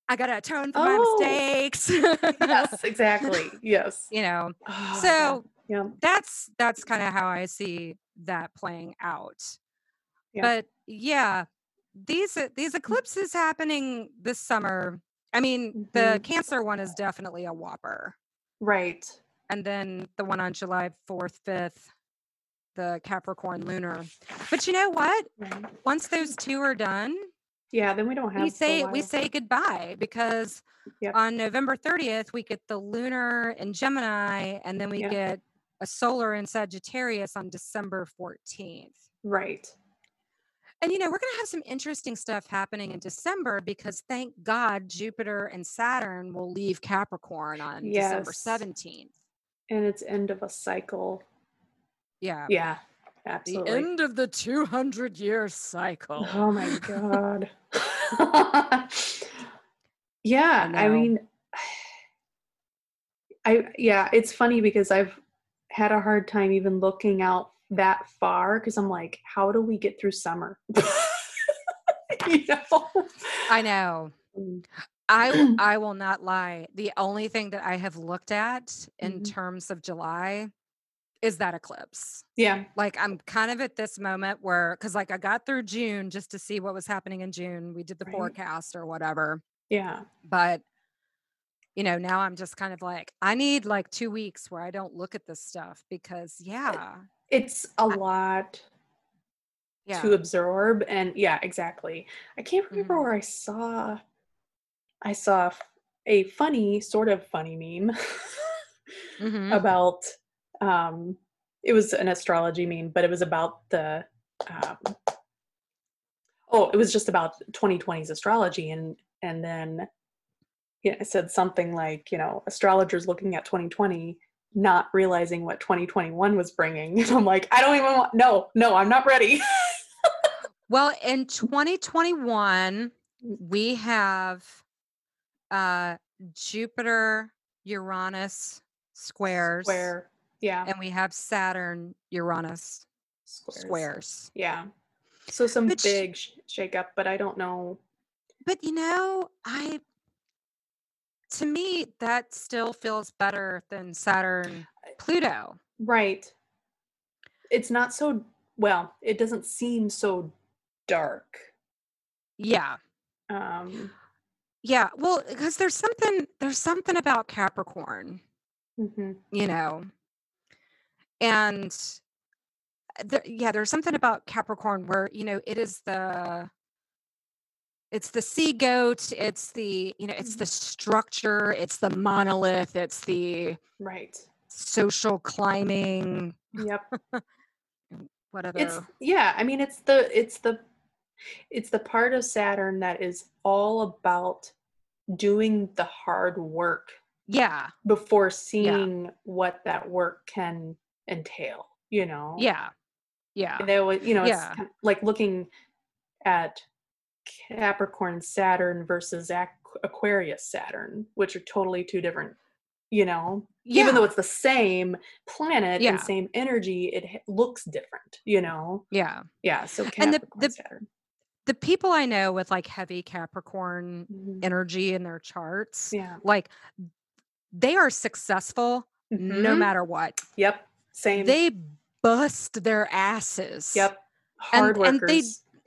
I gotta atone for oh. my mistakes. yes, exactly. Yes. You know. Oh, so yeah. that's that's kind of how I see that playing out. Yeah. But yeah, these these mm. eclipses happening this summer. I mean, mm-hmm. the Cancer one is definitely a whopper. Right. And then the one on July 4th, 5th, the Capricorn lunar. But you know what? Right. Once those two are done, yeah, then we don't have we say we say goodbye because yep. on November 30th we get the lunar in Gemini and then we yep. get a solar in Sagittarius on December 14th. Right. And you know, we're going to have some interesting stuff happening in December because thank God Jupiter and Saturn will leave Capricorn on yes. December 17th. And it's end of a cycle. Yeah. Yeah. Absolutely. The end of the 200 year cycle. Oh my God. yeah. I, I mean, I, yeah, it's funny because I've had a hard time even looking out that far because I'm like, how do we get through summer? you know? I know. Mm. I I will not lie. The only thing that I have looked at in mm-hmm. terms of July is that eclipse. Yeah. Like I'm kind of at this moment where cuz like I got through June just to see what was happening in June. We did the right. forecast or whatever. Yeah. But you know, now I'm just kind of like I need like 2 weeks where I don't look at this stuff because yeah. It's a I, lot yeah. to absorb and yeah, exactly. I can't remember mm-hmm. where I saw I saw a funny, sort of funny meme mm-hmm. about um, it was an astrology meme, but it was about the um, oh, it was just about 2020's astrology, and and then yeah, it said something like you know astrologers looking at 2020 not realizing what 2021 was bringing and i'm like i don't even want no no i'm not ready well in 2021 we have uh jupiter uranus squares square yeah. And we have Saturn, Uranus squares. squares. Yeah. So some but big sh- shake up, but I don't know. But you know, I to me that still feels better than Saturn Pluto. Right. It's not so well, it doesn't seem so dark. Yeah. Um yeah, well, because there's something there's something about Capricorn. Mm-hmm. You know, and there, yeah there's something about capricorn where you know it is the it's the sea goat it's the you know it's the mm-hmm. structure it's the monolith it's the right. social climbing. Yep. Whatever it's yeah i mean it's the it's the it's the part of saturn that is all about doing the hard work yeah. before seeing yeah. what that work can entail you know? Yeah. Yeah. They would you know yeah. it's like looking at capricorn saturn versus aquarius saturn which are totally two different you know yeah. even though it's the same planet yeah. and same energy it looks different you know yeah yeah so capricorn, and the, the, saturn the people I know with like heavy Capricorn mm-hmm. energy in their charts, yeah, like they are successful mm-hmm. no matter what. Yep. Same. They bust their asses. Yep. Hard and, workers. And they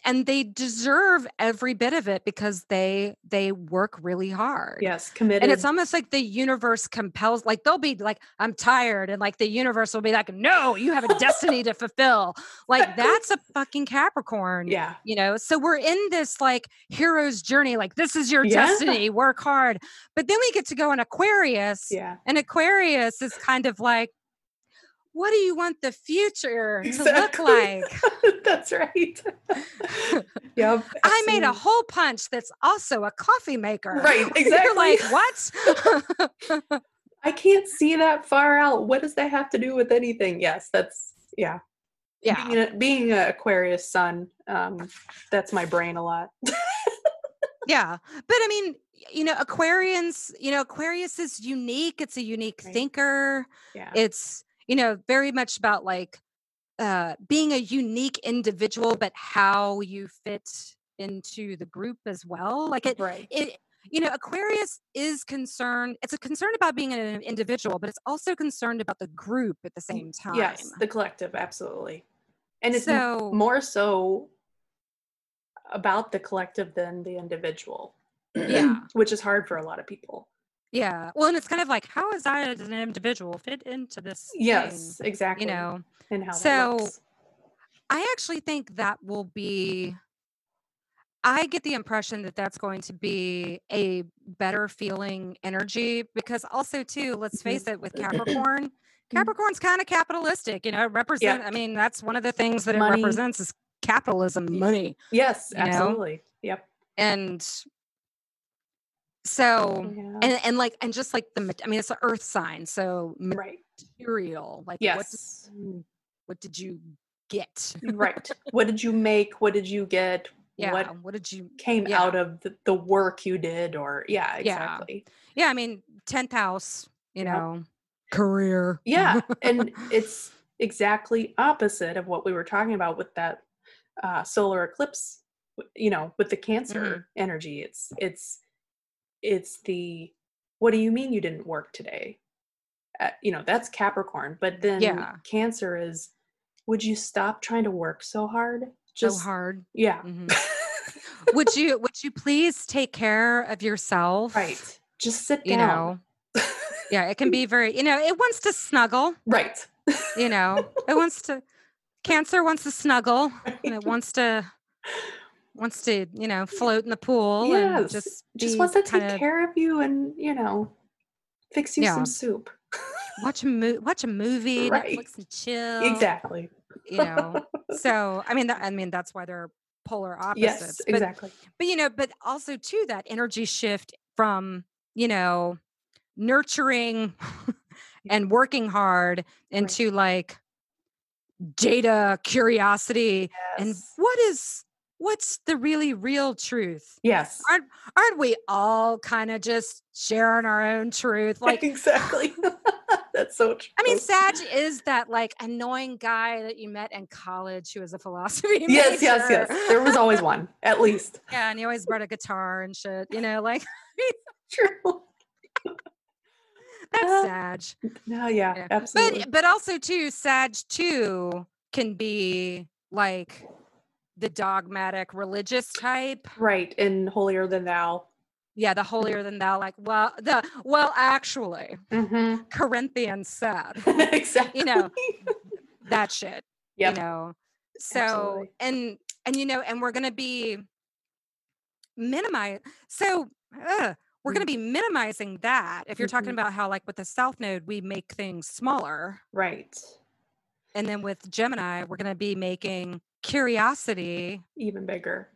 and they deserve every bit of it because they they work really hard. Yes committed and it's almost like the universe compels like they'll be like i'm tired and like the universe will be like no you have a destiny to fulfill. Like that's a fucking capricorn yeah. you know? So we're in this like hero's journey like this is your yeah. destiny work hard. But then we get to go in aquarius yeah. and aquarius is kind of like what do you want the future exactly. to look like? that's right. yep. I made a hole punch that's also a coffee maker. Right, exactly. like, what? I can't see that far out. What does that have to do with anything? Yes, that's yeah. Yeah. Being, a, being a Aquarius sun, um, that's my brain a lot. Yeah. But I mean, you know, Aquarians, you know, Aquarius is unique. It's a unique Right. thinker. yeah. It's, you know, very much about like uh being a unique individual, but how you fit into the group as well. Like it right. it you know, Aquarius is concerned, it's a concern about being an individual, but it's also concerned about the group at the same time. Yes, the collective, absolutely. And it's So more so about the collective than the individual. Yeah. Which is hard for a lot of people. Yeah. Well, and it's kind of like, how is I as an individual fit into this? thing? Yes, exactly. You know, and how so- I actually think that will be. I get the impression that that's going to be a better feeling energy because also too, let's Mm-hmm. face it, with Capricorn, Capricorn's kind of capitalistic. You know, it represent. I mean, that's one of the things that it represents is capitalism, money, Yes, you know? absolutely. Yep. and so Yeah. and and like and just like the I mean, it's an Earth sign, so right. material. Like, what did Yes. you, what did you get? right. What did you make? What did you get? Yeah, What what did you came yeah. out of the, the work you did or yeah, Yeah. exactly. Yeah, I mean, 10th house, you know, career. Yeah, and it's exactly opposite of what we were talking about with that uh, solar eclipse. You know, with the Cancer Mm-hmm. energy, it's it's it's the what do you mean you didn't work today? Uh, you know, that's Capricorn, but then Yeah. Cancer is would you stop trying to work so hard? so Just hard. yeah, Mhm. would you would you please take care of yourself? right. Just sit You down. know. Yeah, it can be very, you know, it wants to snuggle, right. you know. It wants to Cancer wants to snuggle and it wants to wants to, you know, float in the pool and just Just wants to take kinda- care of you and you know fix you Yeah. some soup. watch a mo- watch a movie, Right. Netflix and chill. exactly. You know. so I mean that I mean that's why they're polar opposites. Yes, but exactly. but you know but also too that energy shift from you know nurturing and working hard into like data curiosity and what is what's the really real truth Yes. aren't aren't we all kind of just sharing our own truth like exactly. That's so true. I mean, Sag is that like annoying guy that you met in college who was a philosophy yes, yes, yes. There was always one, at least. Yeah, and he always brought a guitar and shit. You know, like True. that's Uh, Sag. No, yeah, Yeah. absolutely. But but also too, Sag too can be like the dogmatic religious type. right, and holier than thou. Yeah, the holier than thou. Like, well, the well, actually, Mm-hmm. Corinthians said exactly. You know, that shit. Yep. you know so Absolutely. and and you know and we're gonna be minimize so uh, we're gonna be minimizing that if you're talking Mhm. about how like with the south node we make things smaller Right. and then with gemini we're gonna be making curiosity Even bigger.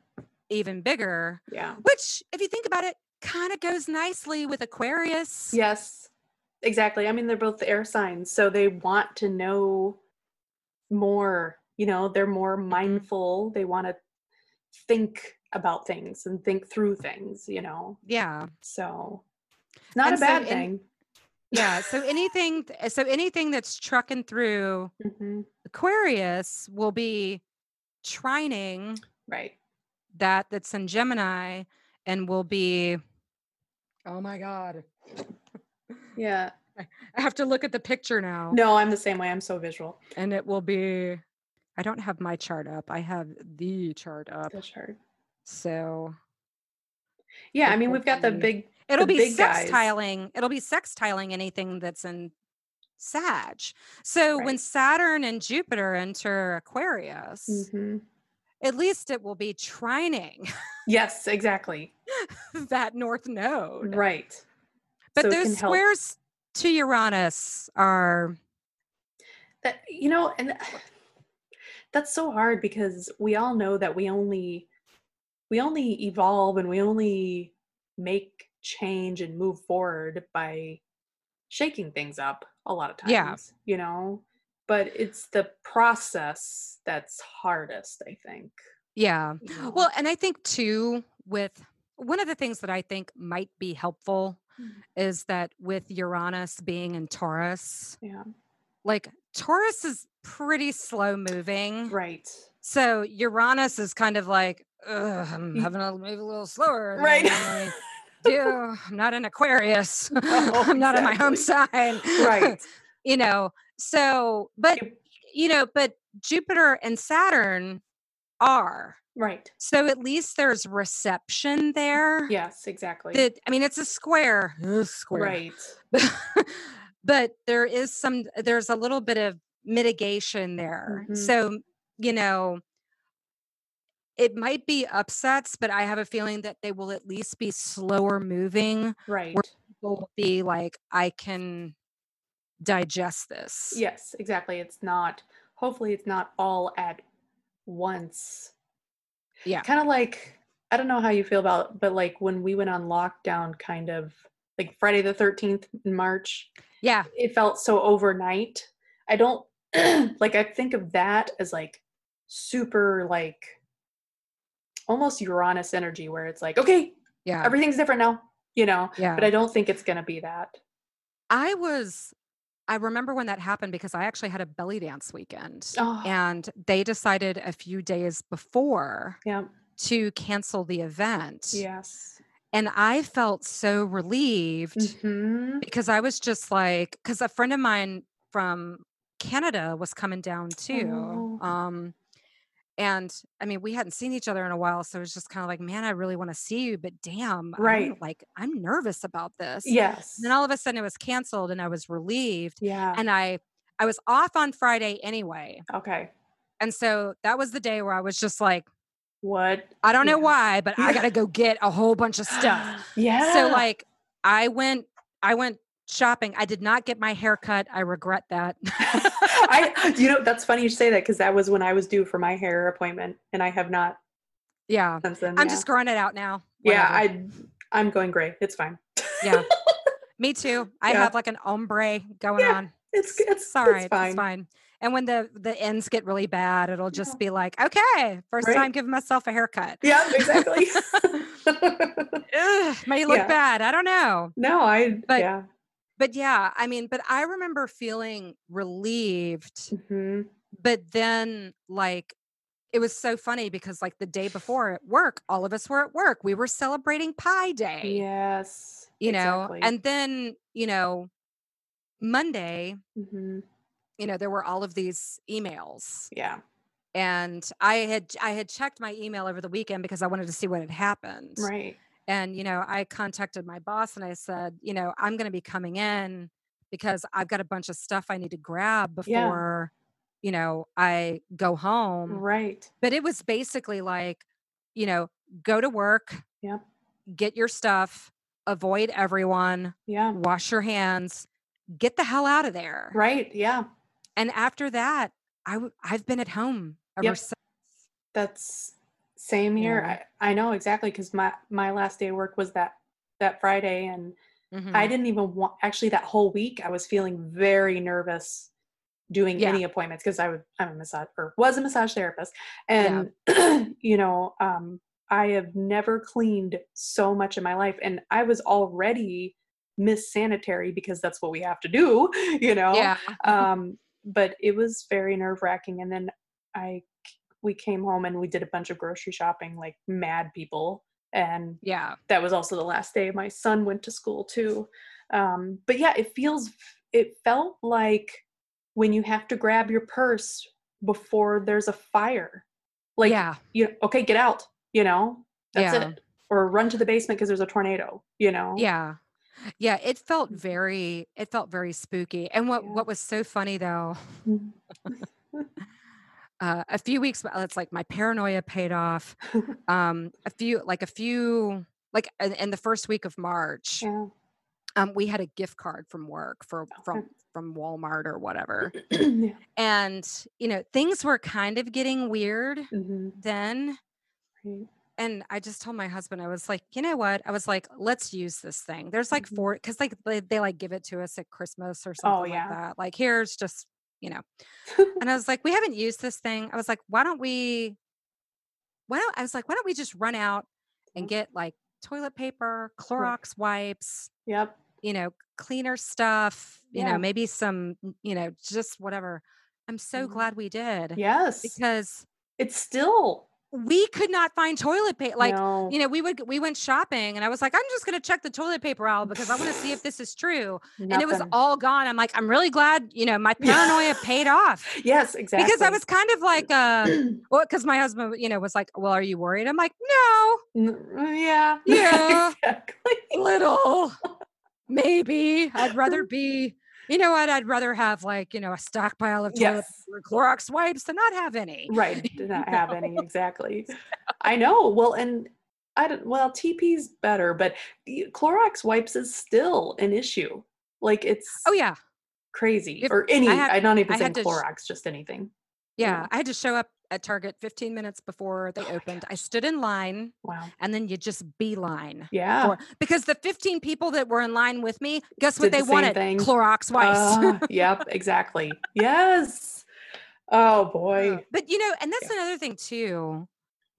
even bigger Yeah. which if you think about it kind of goes nicely with aquarius Yes. Exactly. I mean, they're both air signs, so they want to know more. You know, they're more Mm-hmm. mindful. They want to think about things and think through things, you know. yeah So not And a so bad in- thing. yeah so anything so anything that's trucking through Mhm. Aquarius will be trining Right. that that's in Gemini and will be Oh my god. Yeah. I have to look at the picture now No, I'm the same way. I'm so visual. and it will be I don't have my chart up. I have the chart up. The chart. So Yeah, I mean, we've got the big. it'll The be big guys. sextiling. It'll be sextiling anything that's in Sag. So when Saturn and Jupiter enter Aquarius, Mhm. at least it will be trining Yes, exactly. that north node. Right. But So those can help. squares to Uranus are that you know and that's so hard because we all know that we only we only evolve and we only make change and move forward by shaking things up a lot of times. Yeah. You know, but it's the process that's hardest, I think. Yeah. you know? Well, and I think too, with one of the things that I think might be helpful Mm. is that with Uranus being in Taurus, yeah. like Taurus is pretty slow moving. Right. So Uranus is kind of like, Ugh, I'm having to move a little slower. Right. Do. I'm not an Aquarius. No, I'm not on my home sign. Right. you know, so, but, you know, but Jupiter and Saturn are. Right. So at least there's reception there. Yes, exactly. That I mean, it's a square, uh, square, Right. but there is some. There's a little bit of mitigation there. Mhm. So you know, it might be upsets, but I have a feeling that they will at least be slower moving. Right. Where People will be like, I can digest this. Yes, exactly. It's not, hopefully, it's not all at once. Yeah. Kind of like, I don't know how you feel about, but like when we went on lockdown, kind of like Friday the 13th in March, Yeah. it felt so overnight. I don't like, I think of that as like super, like almost Uranus energy where it's like, okay, Yeah. everything's different now, you know, yeah. but I don't think it's going to be that. I was I remember when that happened because I actually had a belly dance weekend Oh, and they decided a few days before yeah. to cancel the event. Yes. And I felt so relieved hmm because I was just like cuz a friend of mine from Canada was coming down too. Oh. Um and I mean, we hadn't seen each other in a while, so it was just kind of like, man, I really want to see you, but damn, I'm Right. like I'm nervous about this. Yes. And then all of a sudden it was canceled and I was relieved yeah. and I I was off on Friday anyway. okay. And so that was the day where I was just like, What? I don't know why, but I got to go get a whole bunch of stuff. yeah. So like I went I went shopping. I did not get my hair cut. I regret that. I, you know, that's funny you say that because that was when I was due for my hair appointment, and I have not yeah. since then. I'm yeah. just growing it out now. yeah. I, I'm going gray. It's fine. yeah. Me too. I Yeah. have like an ombre going Yeah, on. It's it's, It's all right. It's fine. It's fine. And when the the ends get really bad, it'll just be like, okay, first Right. time giving myself a haircut. Yeah, exactly. Ugh, may look bad. I don't know. no, I. But- yeah. But yeah, I mean, but I remember feeling relieved, hmm but then like it was so funny because like the day before at work, all of us were at work. We were celebrating Pi Day. Yes. You know, exactly. and then, you know, Monday, Mhm. you know, there were all of these emails. yeah. And I had I had checked my email over the weekend because I wanted to see what had happened. Right. And, you know, I contacted my boss and I said, you know, I'm going to be coming in because I've got a bunch of stuff I need to grab Yeah. before, you know, I go home. Right. But it was basically like, you know, go to work, Yep. get your stuff, avoid everyone, Yeah. wash your hands, get the hell out of there. Right. Yeah. And after that, I w- I've been at home ever Yep. since. That's same here. Yeah. I, I know exactly because my my last day of work was that that Friday, and Mhm. I didn't even want. Actually, that whole week I was feeling very nervous doing Yeah. any appointments because I would I'm a massage or was a massage therapist, Yeah. and you know um, I have never cleaned so much in my life, and I was already miss sanitary because that's what we have to do, you know yeah. um, but it was very nerve wracking. And then I we came home and we did a bunch of grocery shopping like mad people, and Yeah. that was also the last day my son went to school too. Um, but yeah, it feels it felt like when you have to grab your purse before there's a fire, like yeah. you okay, get out, you know, that's Yeah. it, or run to the basement because there's a tornado, you know. Yeah. Yeah, it felt very it felt very spooky. And what Yeah. what was so funny though, Mhm. uh, a few weeks it's like my paranoia paid off. Um a few like a few like in, in the first week of March, yeah. um we had a gift card from work for from from Walmart or whatever. yeah. And you know, things were kind of getting weird hmm then Right. and I just told my husband, I was like, you know what? I was like, let's use this thing. There's like Mhm. four, because like they, they like give it to us at Christmas or Oh, something like that. Like, here's just, you know. And I was like, we haven't used this thing. I was like, why don't we, why don't, I was like, why don't we just run out and Mhm. get like toilet paper, Clorox wipes, Yep. you know, cleaner stuff, you Yeah. know, maybe some, you know, just whatever. I'm so Mhm. glad we did Yes. because It's still we could not find toilet paper. Like, no. you know, we would we went shopping and I was like, I'm just gonna check the toilet paper aisle because I want to see if this is true. And it was all gone. I'm like, I'm really glad, you know, my paranoia paid off. Yes, exactly. Because I was kind of like uh well, because my husband, you know, was like, Well, are you worried? I'm like, no, yeah. Yeah. exactly. little. Maybe. I'd rather be, you know what? I'd rather have like, you know, a stockpile of toilet Yes. Clorox wipes than not have any. Right. Did not have any exactly. I know. Well, and I don't. Well, TP's better, but Clorox wipes is still an issue. Like oh, it's Oh yeah. crazy. If- or any. I had- I'm not even I saying had to sh- Clorox, just anything. Yeah, I had to show up at Target 15 minutes before they Oh opened. I stood in line Wow. and then you just beeline. Yeah. For, because the 15 people that were in line with me, guess what Did the they same wanted? thing. Clorox wipes. Uh, yep. Exactly. Yes. Oh boy. but you know, and that's another thing too,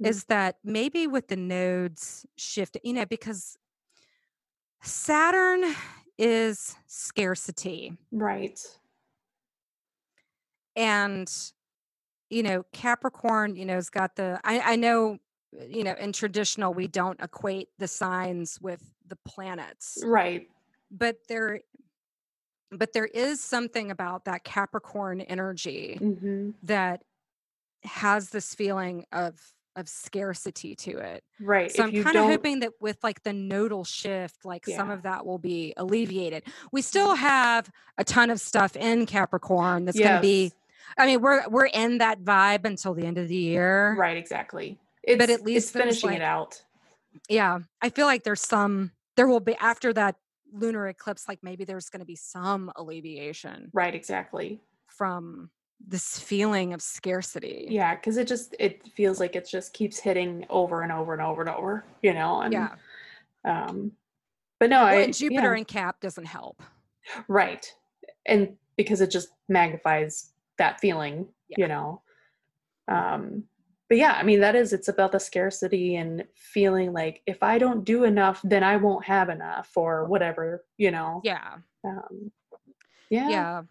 Mm. is that maybe with the nodes shift, you know, because Saturn is scarcity. Right. and you know capricorn you know has got the I, I know uh, you know in traditional we don't equate the signs with the planets Right. but there but there is something about that capricorn energy hmm that has this feeling of of scarcity to it Right. so if i'm kind of hoping that with like the nodal shift like some of that will be alleviated we still have a ton of stuff in capricorn that's going to be Yes. I mean, we're we're in that vibe until the end of the year. Right. Exactly. It's, but at least it's finishing like- it out. Yeah. I feel like there's some there will be after that lunar eclipse, like maybe there's gonna be some alleviation Right. Exactly. from this feeling of scarcity. Yeah, because it just it feels like it just keeps hitting over and over and over and over, you know. And, Yeah. Um, but no, Well, I and Jupiter yeah, and Cap doesn't help. right, and because it just magnifies that feeling, Yeah. you know. Um, but yeah, I mean that is it's about the scarcity and feeling like if I don't do enough, then I won't have enough or whatever, you know. Yeah. Um, yeah. Yeah.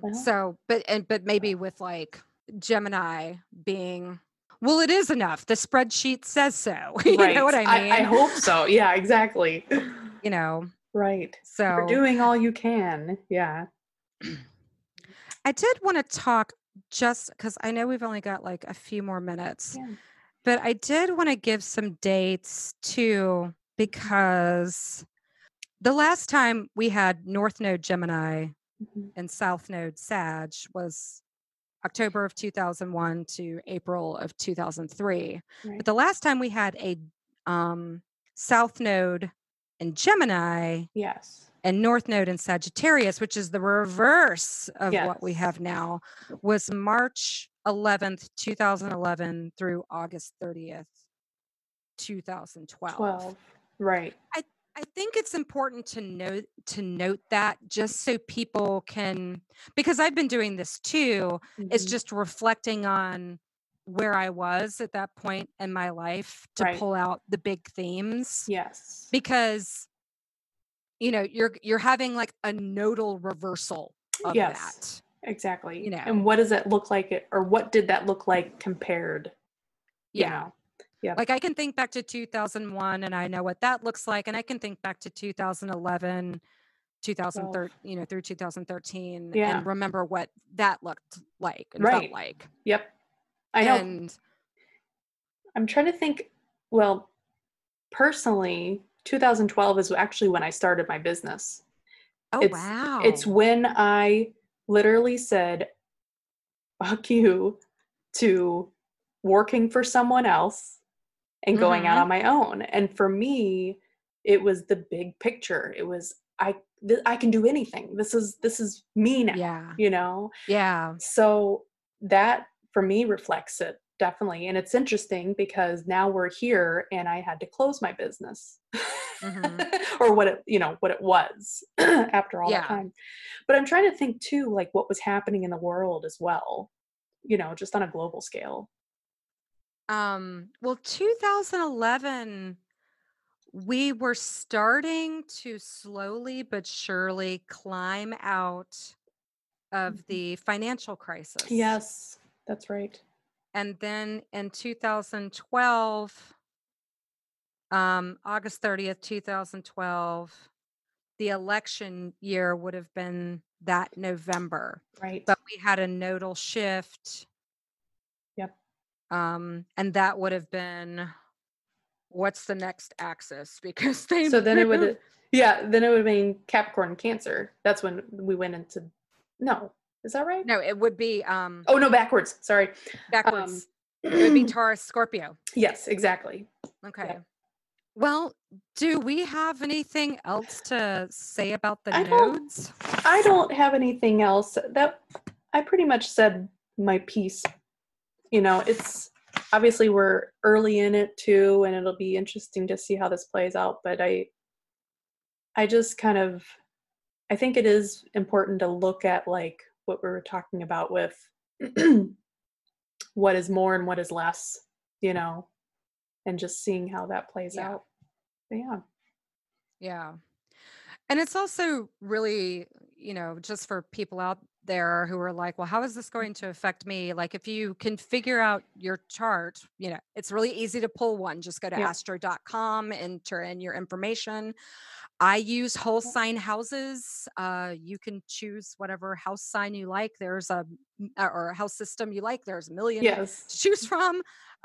well, So but and but maybe with like Gemini being well, it is enough. The spreadsheet says so. you right. know what I mean? I, hope so. Yeah, exactly. you know. right. So You're doing all you can. Yeah. I did want to talk just because I know we've only got like a few more minutes, Yeah. but I did want to give some dates too because the last time we had North Node Gemini Mhm. and South Node Sag was October of 2001 to April of 2003. Right. But the last time we had a um, South Node in Gemini Yes. And North Node in Sagittarius, which is the reverse of what we have now, was March 11th, 2011 through August 30th, 2012. 12. Right. I I think it's important to note to note that just so people can because I've been doing this too, it's Mhm. just reflecting on where I was at that point in my life to Right. pull out the big themes yes. because you know you're you're having like a nodal reversal of Yes. that Exactly. you know. And what does that look like it or what did that look like compared? you yeah know? Yep. like i can think back to 2001 and i know what that looks like and i can think back to 2011 2013 you know through 2013 Yeah. and remember what that looked like and Right. felt like Yep. I know. and I'm trying to think. Well, personally, 2012 is actually when I started my business. oh It's- wow It's when I literally said, fuck you to working for someone else and going out Mhm. on my own. And for me, it was the big picture. It was I th- I can do anything. This is this is me now, yeah you know? yeah So that for me reflects it definitely. And it's interesting because now we're here and I had to close my business. Mm-hmm. or what it, you know, what it was after all yeah. that time. But I'm trying to think too, like what was happening in the world as well, you know, just on a global scale. Um, well, 2011, we were starting to slowly but surely climb out of mm-hmm. the financial crisis. Yes, that's right. And then in 2012, um, August 30th, 2012, the election year would have been that November. Right. But we had a nodal shift. Yep. Um, and that would have been what's the next axis? Because they So then it would yeah, then it would have been Capricorn Cancer. That's when we went into no, is that right? No, it would be um Oh no, backwards. Sorry. Backwards. Um, it would be Taurus Scorpio. Yes, exactly. Okay. Yeah. Well, do we have anything else to say about the I nodes? Don't, I don't have anything else. That I pretty much said my piece. You know, it's obviously we're early in it too and it'll be interesting to see how this plays out, but I I just kind of I think it is important to look at like what we were talking about with what is more and what is less, you know, and just seeing how that plays yeah. out. But yeah. Yeah. And it's also really, you know, just for people out there who are like, well, how is this going to affect me? Like, if you can figure out your chart, you know, it's really easy to pull one. Just go to yeah. astro.com, enter in your information. I use whole sign houses. Uh, you can choose whatever house sign you like. There's a or a house system you like. There's a million yes. to choose from.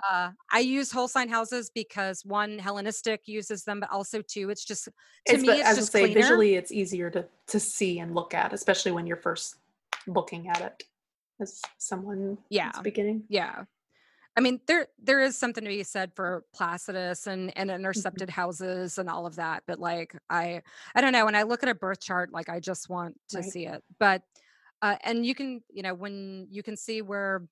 Uh, I use whole sign houses because one, Hellenistic uses them, but also two, it's just to it's, me, it's just say, visually, it's easier to to see and look at, especially when you're first looking at it as someone. Yeah, beginning. Yeah, I mean, there there is something to be said for Placidus and and mm-hmm. intercepted houses and all of that, but like I I don't know. When I look at a birth chart, like I just want to right. see it. But uh, and you can you know when you can see where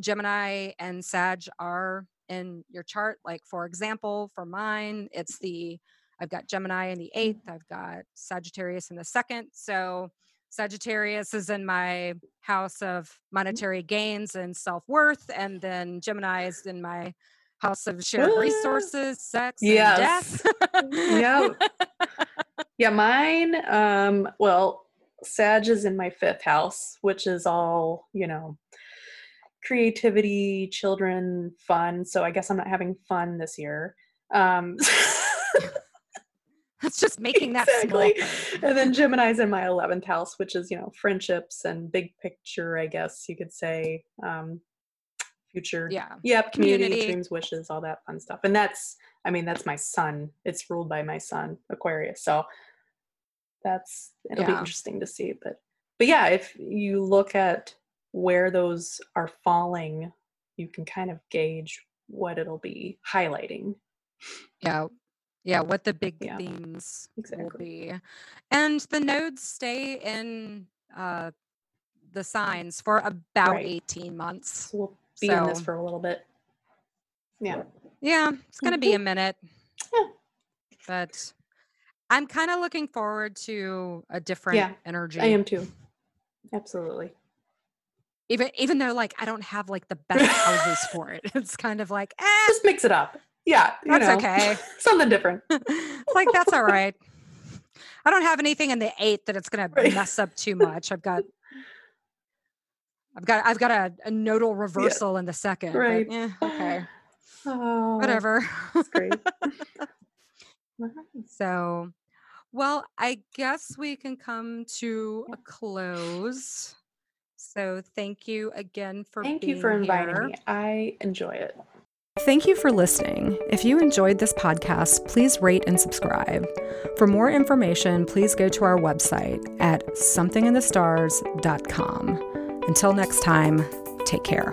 Gemini and Sag are in your chart. Like for example, for mine, it's the I've got Gemini in the eighth. I've got Sagittarius in the second. So Sagittarius is in my house of mm-hmm. monetary gains and self worth, and then Gemini is in my house of shared resources, sex, yes. and death. yeah, yeah. Mine, um, well, Sag is in my fifth house, which is all you know, creativity, children, fun. So I guess I'm not having fun this year. Um, That's just making that exactly. Small. And then Gemini's in my 11th house, which is, you know, friendships and big picture, I guess you could say. Um, future. Yeah. Yep. Community, community, dreams, wishes, all that fun stuff. And that's, I mean, that's my sun. It's ruled by my sun, Aquarius. So that's, it'll yeah. be interesting to see. But, but yeah, if you look at where those are falling, you can kind of gauge what it'll be highlighting. Yeah. Yeah, what the big Yeah, themes will exactly. be. And the nodes stay in uh the signs for about Right. 18 months. So we'll be in this for a little bit. Yeah. yeah, it's going to be a minute, Yeah. but I'm kind of looking forward to a different Yeah, I am too. Absolutely. Even even though like I don't have like the best houses for it. It's kind of like, eh, Just mix it up. Yeah, that's know, okay. Something different. like that's all right. I don't have anything in the eight that it's going right. to mess up too much. I've got, I've got, I've got a, a nodal reversal yeah. in the second. Right. But, yeah, okay. Oh, Whatever. That's great. so, well, I guess we can come to a close. So, thank you again for thank you for inviting here. me. I enjoy it. Thank you for listening. If you enjoyed this podcast, please rate and subscribe. For more information, please go to our website at somethinginthestars.com. Until next time, take care.